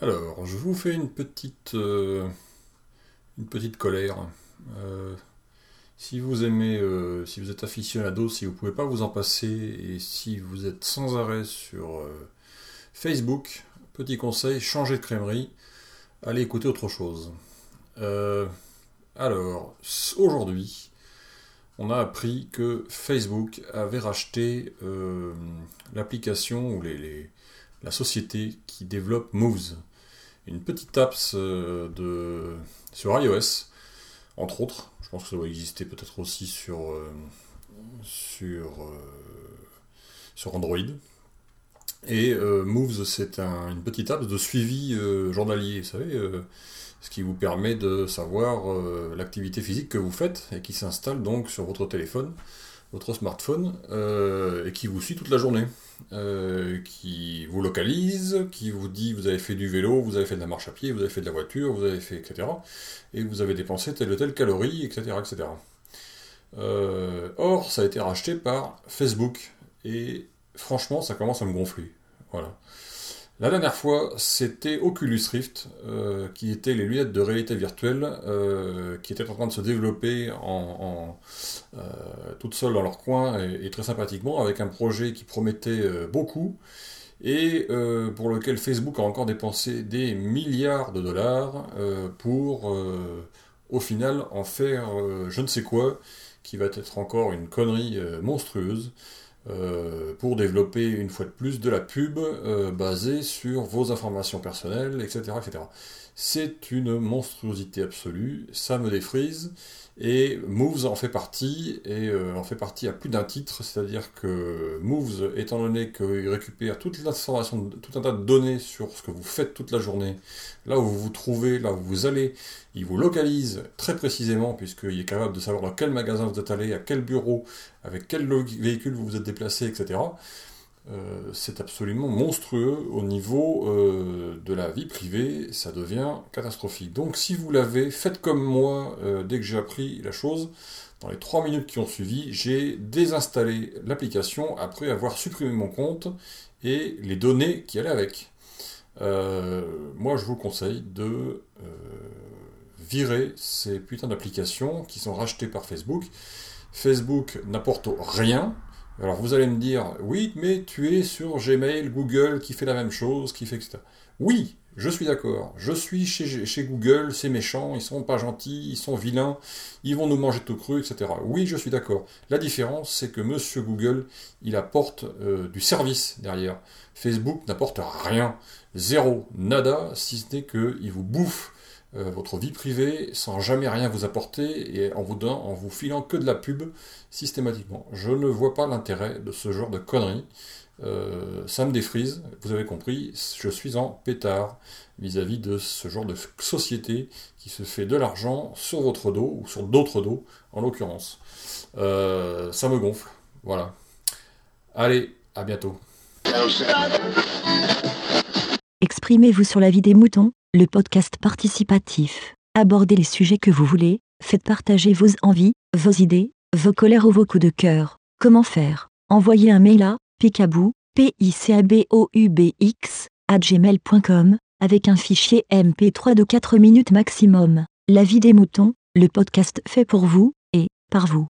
Alors, je vous fais une petite, euh, une petite colère. Euh, si vous aimez, euh, si vous êtes aficionado, si vous pouvez pas vous en passer, et si vous êtes sans arrêt sur Facebook, petit conseil, changez de crèmerie, allez écouter autre chose. alors, aujourd'hui, on a appris que Facebook avait racheté l'application ou la société qui développe Moves une petite apps euh, de, sur iOS, entre autres. Je pense que ça doit exister peut-être aussi sur, euh, euh, Android. Et Moves, c'est une petite app de suivi journalier, vous savez, ce qui vous permet de savoir l'activité physique que vous faites et qui s'installe donc sur votre téléphone votre smartphone euh, et qui vous suit toute la journée, euh, qui vous localise, qui vous dit vous avez fait du vélo, vous avez fait de la marche à pied, vous avez fait de la voiture, vous avez fait etc. Et vous avez dépensé telle ou telle calorie, etc. etc. Euh, or, ça a été racheté par Facebook et franchement, ça commence à me gonfler. Voilà. La dernière fois, c'était Oculus Rift, euh, qui étaient les lunettes de réalité virtuelle, euh, qui étaient en train de se développer en, euh, toutes seules dans leur coin et, très sympathiquement, avec un projet qui promettait beaucoup et pour lequel Facebook a encore dépensé des milliards de dollars pour, au final, en faire je ne sais quoi, qui va être encore une connerie monstrueuse. Euh, pour développer une fois de plus de la pub euh, basée sur vos informations personnelles, etc. etc. C'est une monstruosité absolue, ça me défrise, et Moves en fait partie, et euh, en fait partie à plus d'un titre, c'est-à-dire que Moves, étant donné qu'il récupère toute l'information, tout un tas de données sur ce que vous faites toute la journée, là où vous vous trouvez, là où vous allez, il vous localise très précisément, puisqu'il est capable de savoir dans quel magasin vous êtes allé, à quel bureau, avec quel véhicule vous vous êtes déplacé, etc. Euh, c'est absolument monstrueux au niveau euh, de la vie privée, ça devient catastrophique. Donc si vous l'avez, faites comme moi euh, dès que j'ai appris la chose. Dans les 3 minutes qui ont suivi, j'ai désinstallé l'application après avoir supprimé mon compte et les données qui allaient avec. moi je vous conseille de virer ces putains d'applications qui sont rachetées par Facebook. Facebook n'apporte rien, alors vous allez me dire, oui, mais tu es sur Gmail, Google qui fait la même chose, qui fait etc. Oui, je suis d'accord. Je suis chez, Google, c'est méchant, ils sont pas gentils, ils sont vilains, ils vont nous manger tout cru, etc. Oui, je suis d'accord. La différence, c'est que Monsieur Google, il apporte euh, du service derrière. Facebook n'apporte rien, zéro, nada, si ce n'est qu'il vous bouffe euh, votre vie privée sans jamais rien vous apporter et en vous, donnant, en vous filant que de la pub systématiquement. Je ne vois pas l'intérêt de ce genre de conneries. Euh, ça me défrise, vous avez compris, je suis en pétard vis-à-vis de ce genre de société qui se fait de l'argent sur votre dos, ou sur d'autres dos, en l'occurrence. Euh, ça me gonfle, voilà. Allez, à bientôt. Exprimez-vous sur la vie des moutons le podcast participatif. Abordez les sujets que vous voulez, faites partager vos envies, vos idées, vos colères ou vos coups de cœur. Comment faire? Envoyez un mail à picabou, p i c a b o u b x gmail.com avec un fichier MP3 de 4 minutes maximum. La vie des moutons, le podcast fait pour vous et par vous.